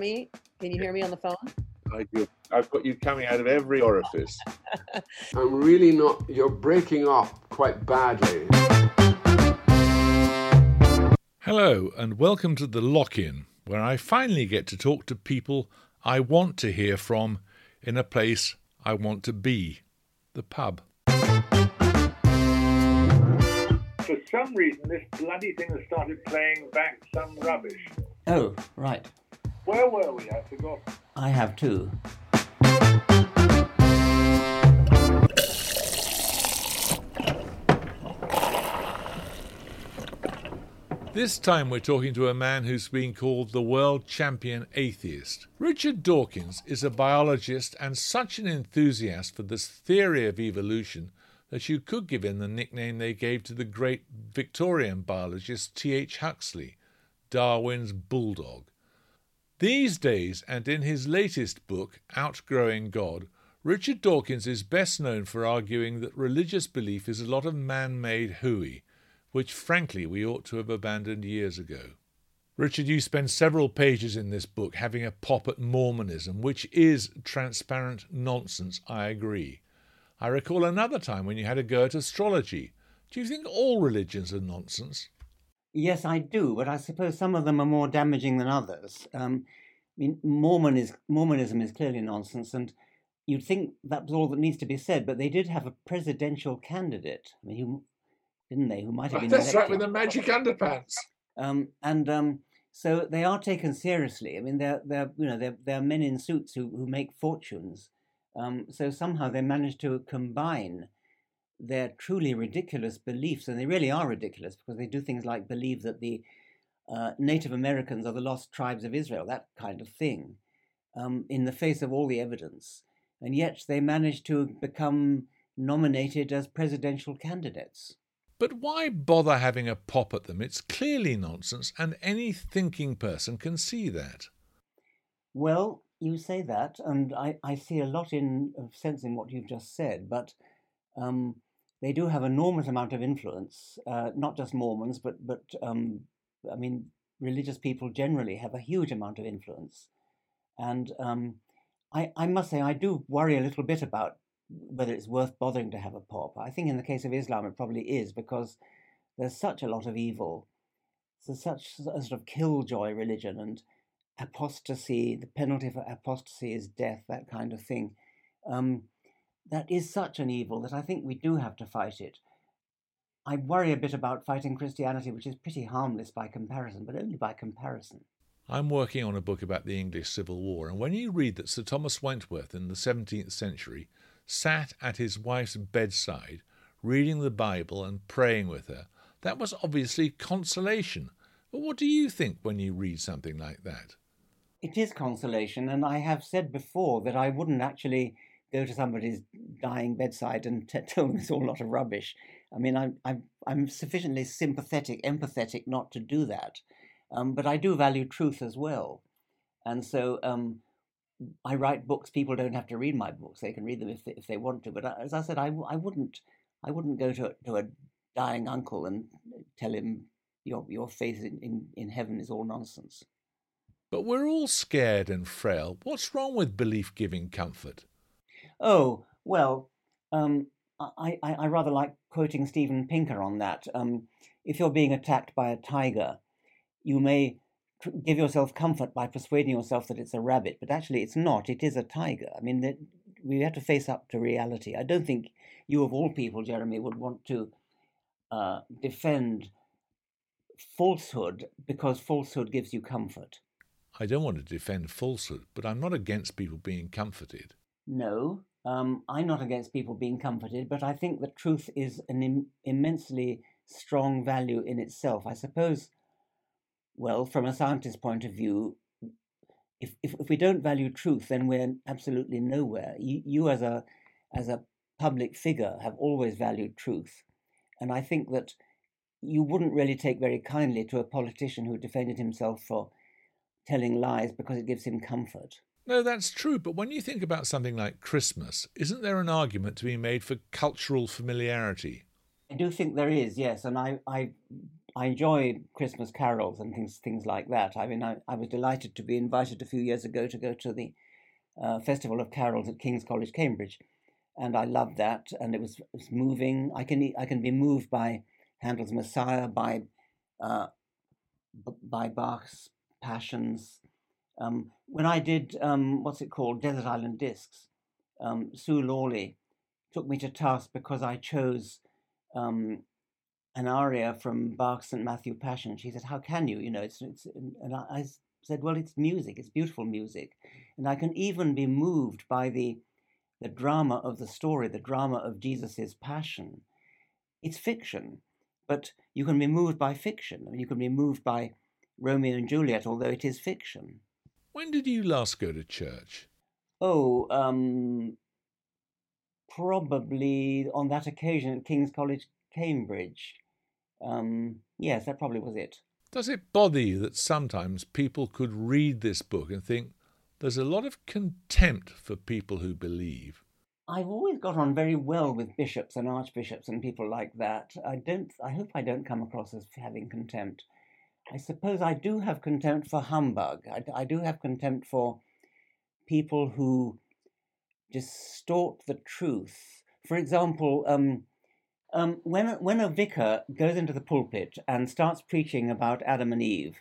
Me? Can you hear me on the phone? I do. I've got you coming out of every orifice. I'm really not. You're breaking up quite badly. Hello, and welcome to the Lock In, where I finally get to talk to people I want to hear from in a place I want to be the pub. For some reason, this bloody thing has started playing back some rubbish. Oh, right. Where were we? I forgot. I have too. This time we're talking to a man who's been called the world champion atheist. Richard Dawkins is a biologist and such an enthusiast for this theory of evolution that you could give him the nickname they gave to the great Victorian biologist T.H. Huxley, Darwin's bulldog. These days, and in his latest book, Outgrowing God, Richard Dawkins is best known for arguing that religious belief is a lot of man made hooey which frankly we ought to have abandoned years ago. Richard, you spend several pages in this book having a pop at Mormonism, which is transparent nonsense, I agree. I recall another time when you had a go at astrology. Do you think all religions are nonsense? Yes, I do, but I suppose some of them are more damaging than others. Um, I mean, Mormon is, Mormonism is clearly nonsense, and you'd think that's all that needs to be said, but they did have a presidential candidate. I mean, didn't they? Who might have been. That's elected. right, with the magic underpants. Um, and um, so they are taken seriously. I mean, they're they're you know they're they're men in suits who who make fortunes. Um, so somehow they manage to combine their truly ridiculous beliefs, and they really are ridiculous because they do things like believe that the uh, Native Americans are the lost tribes of Israel, that kind of thing, um, in the face of all the evidence, and yet they manage to become nominated as presidential candidates. But why bother having a pop at them? It's clearly nonsense, and any thinking person can see that. Well, you say that, and I, I see a lot in of sense in what you've just said, but um, they do have enormous amount of influence. Uh, not just Mormons, but but um, I mean, religious people generally have a huge amount of influence, and um, I I must say I do worry a little bit about whether it's worth bothering to have a pop. I think in the case of Islam, it probably is because there's such a lot of evil. There's such a sort of killjoy religion and apostasy. The penalty for apostasy is death, that kind of thing. Um, that is such an evil that I think we do have to fight it. I worry a bit about fighting Christianity, which is pretty harmless by comparison, but only by comparison. I'm working on a book about the English Civil War, and when you read that Sir Thomas Wentworth in the 17th century sat at his wife's bedside, reading the Bible and praying with her, that was obviously consolation. But what do you think when you read something like that? It is consolation, and I have said before that I wouldn't actually go to somebody's dying bedside and t- tell them it's all a lot of rubbish. I mean, I'm, I'm, I'm sufficiently sympathetic, empathetic not to do that. Um, but I do value truth as well. And so um, I write books. People don't have to read my books; they can read them if they, if they want to. But as I said, I, I wouldn't I wouldn't go to to a dying uncle and tell him your your faith in, in, in heaven is all nonsense. But we're all scared and frail. What's wrong with belief giving comfort? Oh well, um, I, I I rather like quoting Steven Pinker on that. Um, if you're being attacked by a tiger, you may give yourself comfort by persuading yourself that it's a rabbit, but actually it's not. It is a tiger. I mean, we have to face up to reality. I don't think you, of all people, Jeremy, would want to uh, defend falsehood because falsehood gives you comfort. I don't want to defend falsehood, but I'm not against people being comforted. No, um, I'm not against people being comforted, but I think that truth is an Im- immensely strong value in itself. I suppose, well, from a scientist's point of view, if, if, if we don't value truth, then we're absolutely nowhere. You, you as a as a public figure have always valued truth, and I think that you wouldn't really take very kindly to a politician who defended himself for telling lies because it gives him comfort. No, that's true. But when you think about something like Christmas, isn't there an argument to be made for cultural familiarity? I do think there is, yes, and I, I, I enjoy Christmas carols and things, things like that. I mean, I, I was delighted to be invited a few years ago to go to the uh, Festival of Carols at King's College, Cambridge, and I loved that, and it was, it was moving. I can, I can be moved by Handel's Messiah, by, uh, by Bach's Passions. Um, when I did um, what's it called, Desert Island Discs, um, Sue Lawley took me to task because I chose um, an aria from Bach's St Matthew Passion. She said, "How can you? You know, it's it's." And I said, "Well, it's music. It's beautiful music, and I can even be moved by the the drama of the story, the drama of Jesus's passion. It's fiction, but you can be moved by fiction. You can be moved by Romeo and Juliet, although it is fiction." When did you last go to church? Oh, um, probably on that occasion at King's College, Cambridge. Um, yes, that probably was it. Does it bother you that sometimes people could read this book and think there's a lot of contempt for people who believe? I've always got on very well with bishops and archbishops and people like that. I don't. I hope I don't come across as having contempt. I suppose I do have contempt for humbug. I, I do have contempt for people who distort the truth. For example, um, um, when, when a vicar goes into the pulpit and starts preaching about Adam and Eve,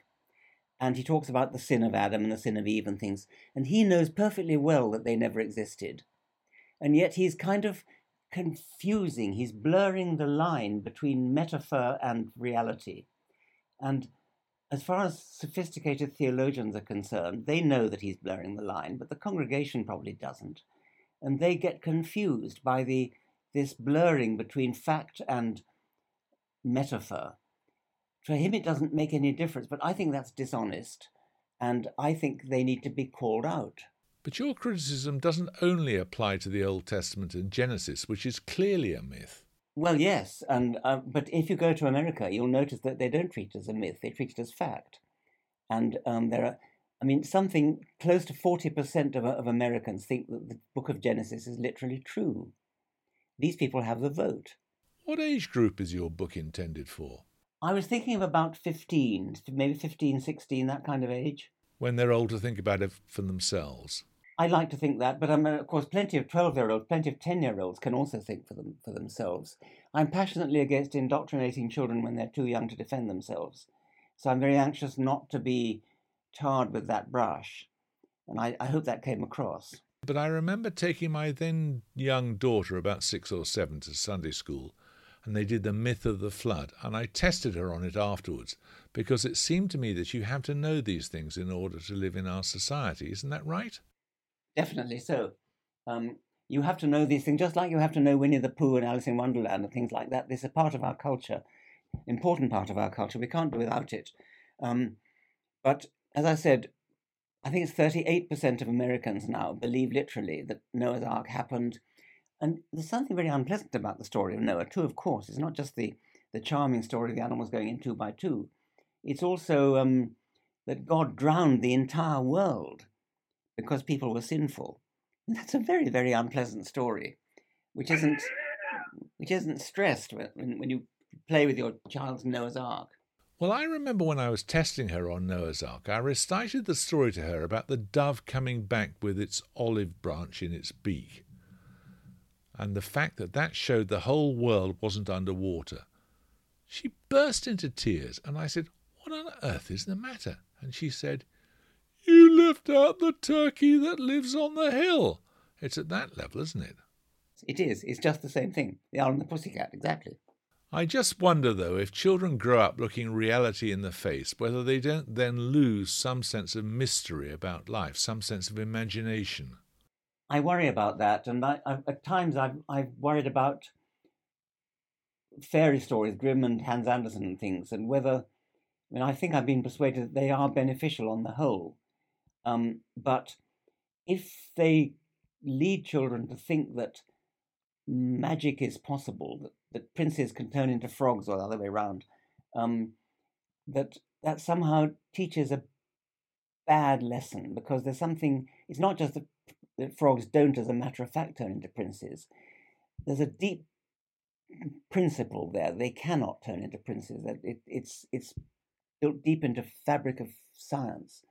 and he talks about the sin of Adam and the sin of Eve and things, and he knows perfectly well that they never existed. And yet he's kind of confusing, he's blurring the line between metaphor and reality. And as far as sophisticated theologians are concerned, they know that he's blurring the line, but the congregation probably doesn't and they get confused by the this blurring between fact and metaphor. For him, it doesn't make any difference, but I think that's dishonest, and I think they need to be called out. But your criticism doesn't only apply to the Old Testament and Genesis, which is clearly a myth. Well, yes, and uh, but if you go to America, you'll notice that they don't treat it as a myth; they treat it as fact. And um, there are I mean, something close to 40% of, of Americans think that the book of Genesis is literally true. These people have the vote. What age group is your book intended for? I was thinking of about 15, maybe 15, 16, that kind of age. When they're old to think about it for themselves. I like to think that, but um, of course, plenty of 12 year olds, plenty of 10 year olds can also think for, them, for themselves. I'm passionately against indoctrinating children when they're too young to defend themselves. So I'm very anxious not to be tarred with that brush. And I, I hope that came across. But I remember taking my then young daughter, about six or seven, to Sunday school, and they did the myth of the flood, and I tested her on it afterwards, because it seemed to me that you have to know these things in order to live in our society. Isn't that right? Definitely so. Um, you have to know these things, just like you have to know Winnie the Pooh and Alice in Wonderland and things like that. This is a part of our culture, important part of our culture. We can't do without it. Um, but as I said, I think it's 38% of Americans now believe literally that Noah's Ark happened. And there's something very unpleasant about the story of Noah, too, of course. It's not just the, the charming story of the animals going in two by two, it's also um, that God drowned the entire world because people were sinful. And that's a very, very unpleasant story, which isn't, which isn't stressed when, when you play with your child's Noah's Ark. Well, I remember when I was testing her on Noah's Ark, I recited the story to her about the dove coming back with its olive branch in its beak, and the fact that that showed the whole world wasn't underwater. She burst into tears, and I said, What on earth is the matter? And she said, You left out the turkey that lives on the hill. It's at that level, isn't it? It is. It's just the same thing. The owl and the pussycat, exactly. I just wonder, though, if children grow up looking reality in the face, whether they don't then lose some sense of mystery about life, some sense of imagination. I worry about that, and I, I, at times I've, I've worried about fairy stories, Grimm and Hans Andersen and things, and whether, I mean, I think I've been persuaded that they are beneficial on the whole. Um, but if they lead children to think that magic is possible, that, that princes can turn into frogs or the other way around, um, that that somehow teaches a bad lesson because there's something, it's not just that, that frogs don't, as a matter of fact, turn into princes. There's a deep principle there. They cannot turn into princes. That it, it's it's built deep into fabric of science.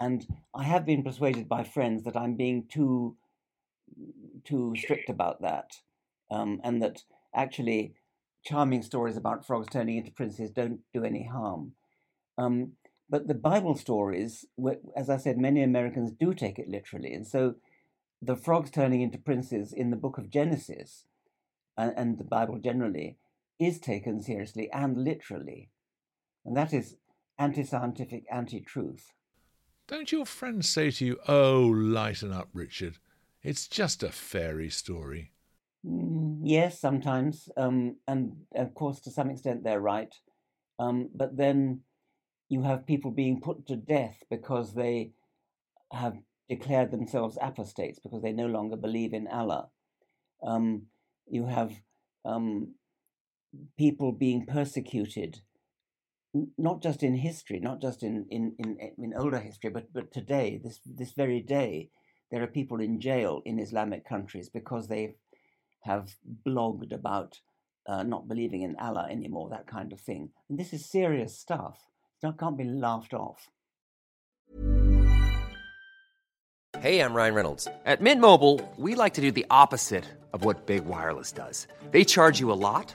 And I have been persuaded by friends that I'm being too too strict about that, um, and that actually charming stories about frogs turning into princes don't do any harm. Um, but the Bible stories, as I said, many Americans do take it literally, and so the frogs turning into princes in the book of Genesis and, and the Bible generally is taken seriously and literally, and that is anti-scientific, anti-truth. Don't your friends say to you, "Oh, lighten up, Richard"? It's just a fairy story. Mm, yes, sometimes, um, and of course, to some extent, they're right. Um, but then you have people being put to death because they have declared themselves apostates because they no longer believe in Allah. Um, you have um, people being persecuted, not just in history, not just in, in, in, in older history, but, but today, this, this very day, there are people in jail in Islamic countries because they have blogged about uh, not believing in Allah anymore, that kind of thing. And this is serious stuff. It can't be laughed off. Hey, I'm Ryan Reynolds. At Mint Mobile, we like to do the opposite of what Big Wireless does. They charge you a lot,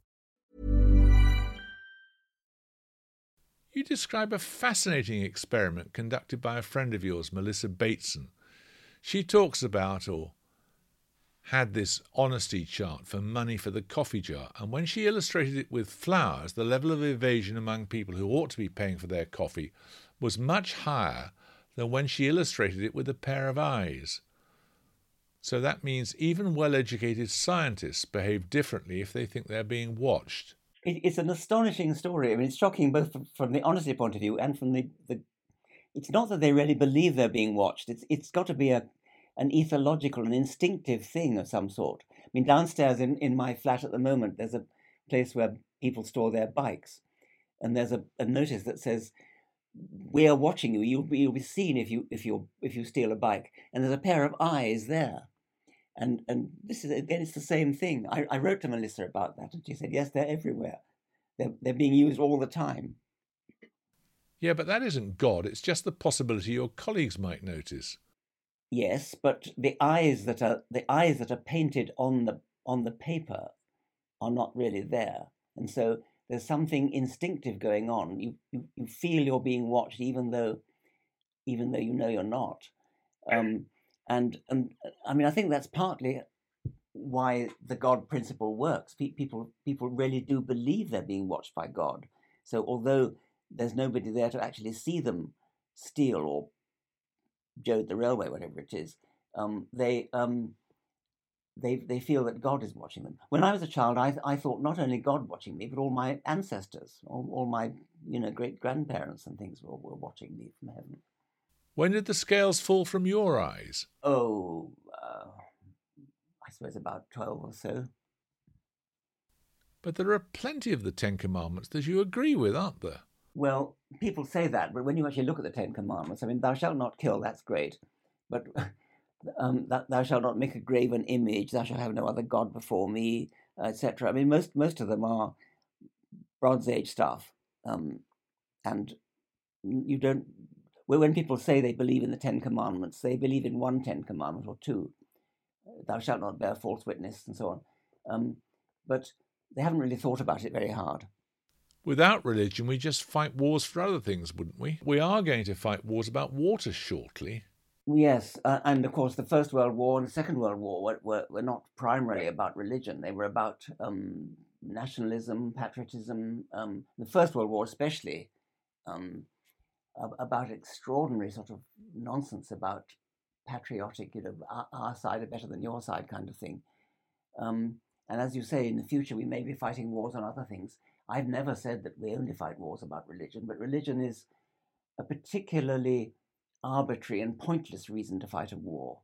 You describe a fascinating experiment conducted by a friend of yours, Melissa Bateson. She talks about, or had this honesty chart for money for the coffee jar, and when she illustrated it with flowers, the level of evasion among people who ought to be paying for their coffee was much higher than when she illustrated it with a pair of eyes. So that means even well educated scientists behave differently if they think they're being watched it's an astonishing story. I mean, it's shocking both from, from the honesty point of view and from the, the. It's not that they really believe they're being watched. It's it's got to be a an ethological, an instinctive thing of some sort. I mean, downstairs in, in my flat at the moment, there's a place where people store their bikes, and there's a, a notice that says, "We are watching you. You'll be, you'll be seen if you if you if you steal a bike." And there's a pair of eyes there. And and this is again, it's the same thing. I, I wrote to Melissa about that, and she said, yes, they're everywhere. They're they're being used all the time. Yeah, but that isn't God. It's just the possibility your colleagues might notice. Yes, but the eyes that are the eyes that are painted on the on the paper are not really there, and so there's something instinctive going on. You you, you feel you're being watched, even though even though you know you're not. Um, and and I mean, I think that's partly why the God principle works. Pe- people people really do believe they're being watched by God. So although there's nobody there to actually see them steal or Joe the railway, whatever it is, um, they um, they they feel that God is watching them. When I was a child, I I thought not only God watching me, but all my ancestors, all, all my you know great grandparents and things were, were watching me from heaven. When did the scales fall from your eyes? Oh, uh, I suppose about twelve or so. But there are plenty of the Ten Commandments that you agree with, aren't there? Well, people say that, but when you actually look at the Ten Commandments, I mean, thou shalt not kill, that's great. But um, that, thou shalt not make a graven image, thou shalt have no other God before me, etc. I mean, most, most of them are Bronze Age stuff. Um, and you don't, when people say they believe in the Ten Commandments, they believe in one Ten Commandment or two. Thou shalt not bear false witness and so on. Um, but they haven't really thought about it very hard. Without religion, we just fight wars for other things, wouldn't we? We are going to fight wars about water shortly. Yes, uh, and of course, the First World War and the Second World War were, were, were not primarily about religion. They were about um, nationalism, patriotism. Um, the First World War, especially, um, about extraordinary sort of nonsense about patriotic, you know, our, our side are better than your side kind of thing. Um, and as you say, in the future, we may be fighting wars on other things. I've never said that we only fight wars about religion, but religion is a particularly arbitrary and pointless reason to fight a war.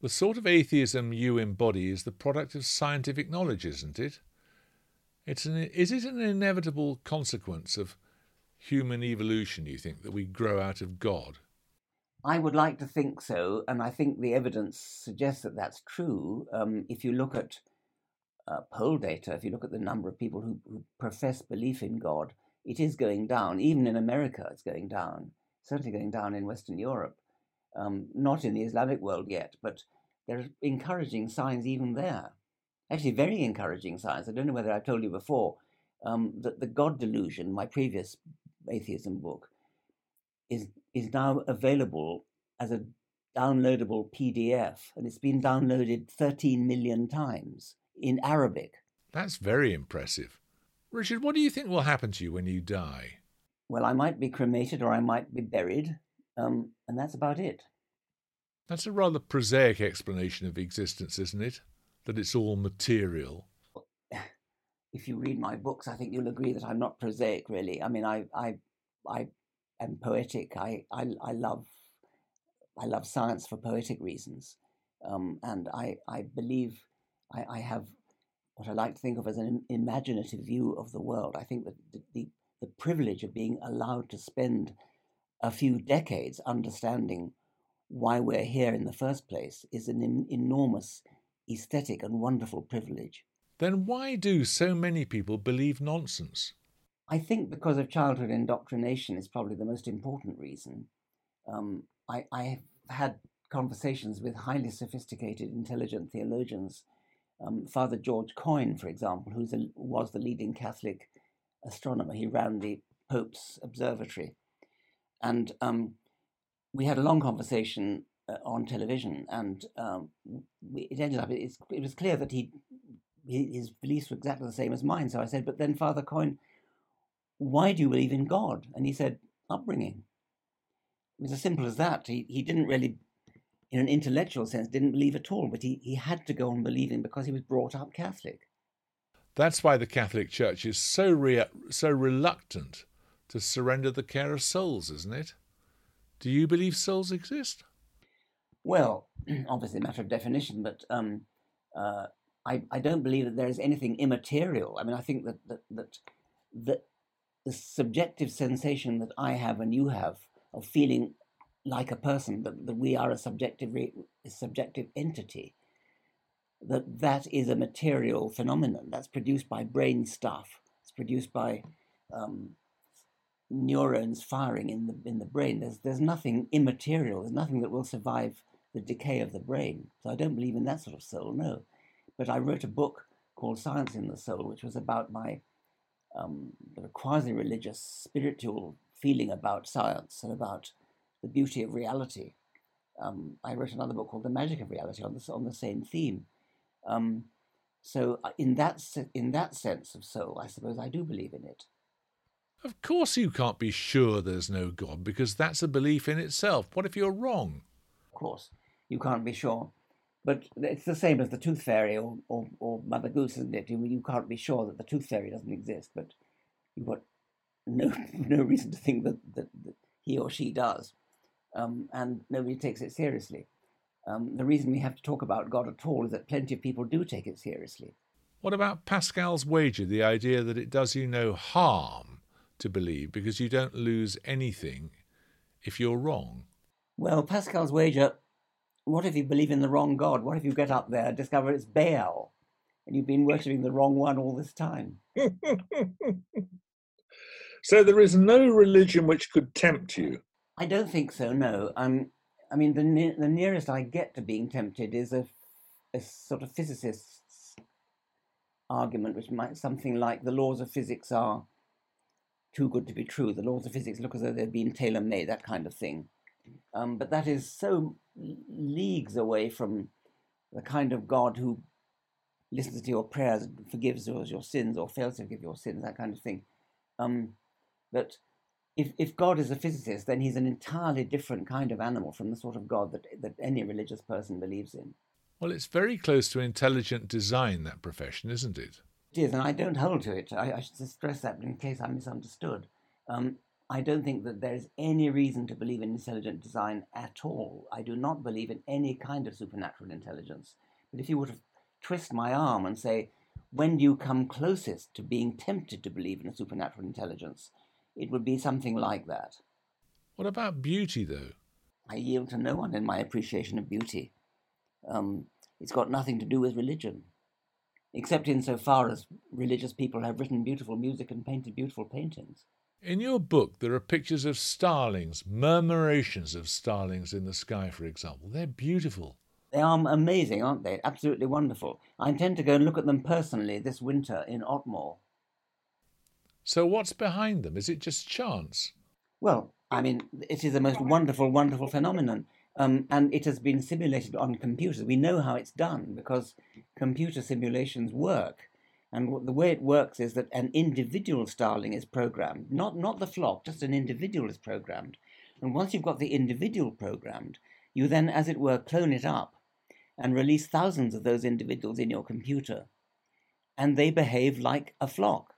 The sort of atheism you embody is the product of scientific knowledge, isn't it? It's an, is it an inevitable consequence of human evolution, you think, that we grow out of God? I would like to think so, and I think the evidence suggests that that's true. Um, if you look at uh, poll data, if you look at the number of people who, who, profess belief in God, it is going down. Even in America, it's going down. Certainly going down in Western Europe. Um, not in the Islamic world yet, but there are encouraging signs even there. Actually, very encouraging signs. I don't know whether I've told you before um, that the God delusion, my previous atheism book, is is now available as a downloadable PDF, and it's been downloaded 13 million times in Arabic. That's very impressive. Richard, what do you think will happen to you when you die? Well, I might be cremated or I might be buried, um, and that's about it. That's a rather prosaic explanation of existence, isn't it? That it's all material. If you read my books, I think you'll agree that I'm not prosaic, really. I mean, I, I, I am poetic. I, I, I love, I love science for poetic reasons, um, and I, I believe I, I, have what I like to think of as an imaginative view of the world. I think that the, the, the privilege of being allowed to spend a few decades understanding why we're here in the first place is an enormous aesthetic and wonderful privilege. Then why do so many people believe nonsense? I think because of childhood indoctrination is probably the most important reason. Um, I, I had conversations with highly sophisticated, intelligent theologians um, Father George Coyne, for example, who was the leading Catholic astronomer. He ran the Pope's Observatory. And um, we had a long conversation uh, on television, and um, it ended up, it was clear that he, his beliefs were exactly the same as mine. So I said, But then, Father Coyne, why do you believe in God? And he said, Upbringing. It was as simple as that. He, he didn't really in an intellectual sense, didn't believe at all, but he, he had to go on believing because he was brought up Catholic. That's why the Catholic Church is so re- so reluctant to surrender the care of souls, isn't it? Do you believe souls exist? Well, obviously a matter of definition, but um, uh, I, I don't believe that there is anything immaterial. I mean, I think that that, that that the subjective sensation that I have and you have of feeling like a person, that, that we are a subjective, a subjective entity, that that is a material phenomenon that's produced by brain stuff. It's produced by um, neurons firing in the in the brain. There's there's nothing immaterial. There's nothing that will survive the decay of the brain. So I don't believe in that sort of soul. No, but I wrote a book called Science in the Soul, which was about my um, quasi-religious, spiritual feeling about science and about the beauty of reality. Um, I wrote another book called The Magic of Reality on the on the same theme. Um, so uh, in that in that sense of soul, I suppose I do believe in it. Of course, you can't be sure there's no God because that's a belief in itself. What if you're wrong? Of course, you can't be sure. But it's the same as the tooth fairy or, or, or Mother Goose, isn't it? You, you can't be sure that the tooth fairy doesn't exist, but you've got no, no reason to think that, that, that he or she does. Um, and nobody takes it seriously. Um, the reason we have to talk about God at all is that plenty of people do take it seriously. What about Pascal's wager, the idea that it does you no harm to believe because you don't lose anything if you're wrong? Well, Pascal's wager what if you believe in the wrong God? What if you get up there and discover it's Baal and you've been worshipping the wrong one all this time? so there is no religion which could tempt you? I don't think so, no. Um, I mean, the, ne- the nearest I get to being tempted is a, a sort of physicist's argument, which might something like the laws of physics are too good to be true. The laws of physics look as though they've been tailor made, that kind of thing. Um, but that is so leagues away from the kind of God who listens to your prayers, and forgives your sins, or fails to forgive your sins, that kind of thing. Um, that if, if God is a physicist, then he's an entirely different kind of animal from the sort of God that, that any religious person believes in. Well, it's very close to intelligent design, that profession, isn't it? It is, and I don't hold to it. I, I should stress that in case I'm misunderstood. Um, I don't think that there is any reason to believe in intelligent design at all. I do not believe in any kind of supernatural intelligence. But if you were to twist my arm and say, when do you come closest to being tempted to believe in a supernatural intelligence? It would be something like that. What about beauty, though? I yield to no one in my appreciation of beauty. Um, it's got nothing to do with religion, except insofar as religious people have written beautiful music and painted beautiful paintings. In your book, there are pictures of starlings, murmurations of starlings in the sky, for example. They're beautiful. They are amazing, aren't they? Absolutely wonderful. I intend to go and look at them personally this winter in Otmoor. So, what's behind them? Is it just chance? Well, I mean, it is a most wonderful, wonderful phenomenon. Um, and it has been simulated on computers. We know how it's done because computer simulations work. And the way it works is that an individual starling is programmed, not, not the flock, just an individual is programmed. And once you've got the individual programmed, you then, as it were, clone it up and release thousands of those individuals in your computer. And they behave like a flock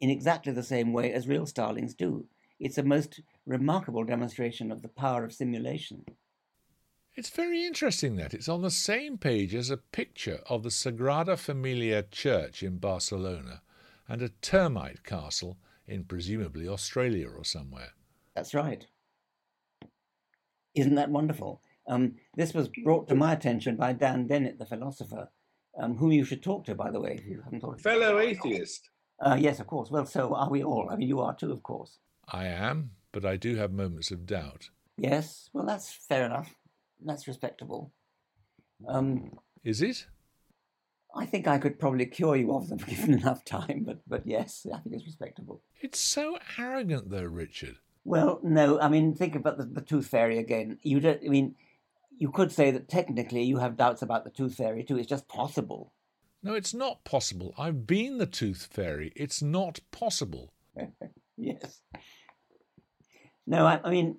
in exactly the same way as real starlings do. It's a most remarkable demonstration of the power of simulation. It's very interesting that it's on the same page as a picture of the Sagrada Familia Church in Barcelona and a termite castle in presumably Australia or somewhere. That's right. Isn't that wonderful? Um, this was brought to my attention by Dan Dennett, the philosopher, um, whom you should talk to, by the way, if you haven't talked Fellow atheist. Uh, yes, of course. Well, so are we all. I mean, you are too, of course. I am, but I do have moments of doubt. Yes, well, that's fair enough. That's respectable. Um, Is it? I think I could probably cure you of them given enough time, but, but yes, I think it's respectable. It's so arrogant, though, Richard. Well, no, I mean, think about the, the tooth fairy again. You don't, I mean, you could say that technically you have doubts about the tooth fairy too. It's just possible. No, it's not possible. I've been the tooth fairy. It's not possible. yes. No, I, I mean,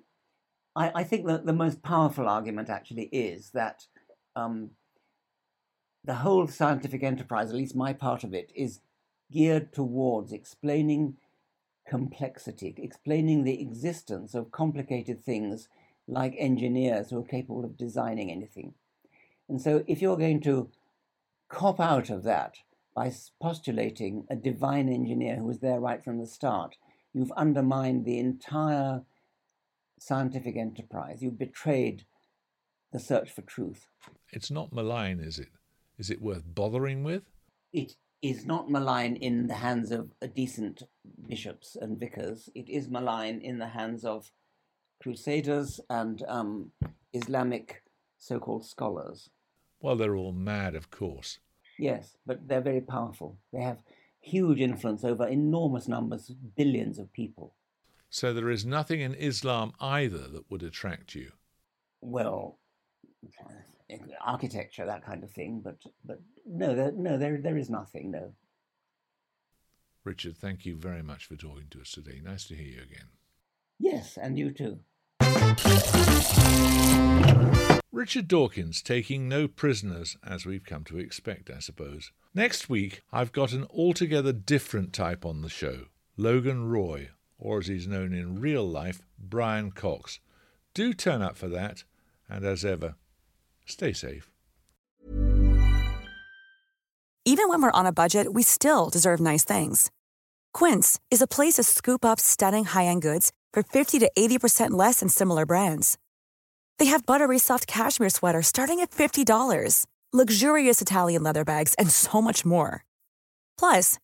I, I, think that the most powerful argument actually is that um, the whole scientific enterprise, at least my part of it, is geared towards explaining complexity, explaining the existence of complicated things like engineers who are capable of designing anything. And so, if you're going to cop out of that by postulating a divine engineer who was there right from the start. You've undermined the entire scientific enterprise. You've betrayed the search for truth. It's not malign, is it? Is it worth bothering with? It is not malign in the hands of decent bishops and vicars. It is malign in the hands of crusaders and um, Islamic so called scholars. Well, they're all mad, of course. Yes, but they're very powerful. They have huge influence over enormous numbers, billions of people. So there is nothing in Islam either that would attract you. Well, architecture, that kind of thing, but but no, there, no, there there is nothing. No. Richard, thank you very much for talking to us today. Nice to hear you again. Yes, and you too. Richard Dawkins taking no prisoners, as we've come to expect, I suppose. Next week, I've got an altogether different type on the show Logan Roy, or as he's known in real life, Brian Cox. Do turn up for that, and as ever, stay safe. Even when we're on a budget, we still deserve nice things. Quince is a place to scoop up stunning high end goods for 50 to 80% less than similar brands. They have buttery soft cashmere sweaters starting at $50, luxurious Italian leather bags, and so much more. Plus,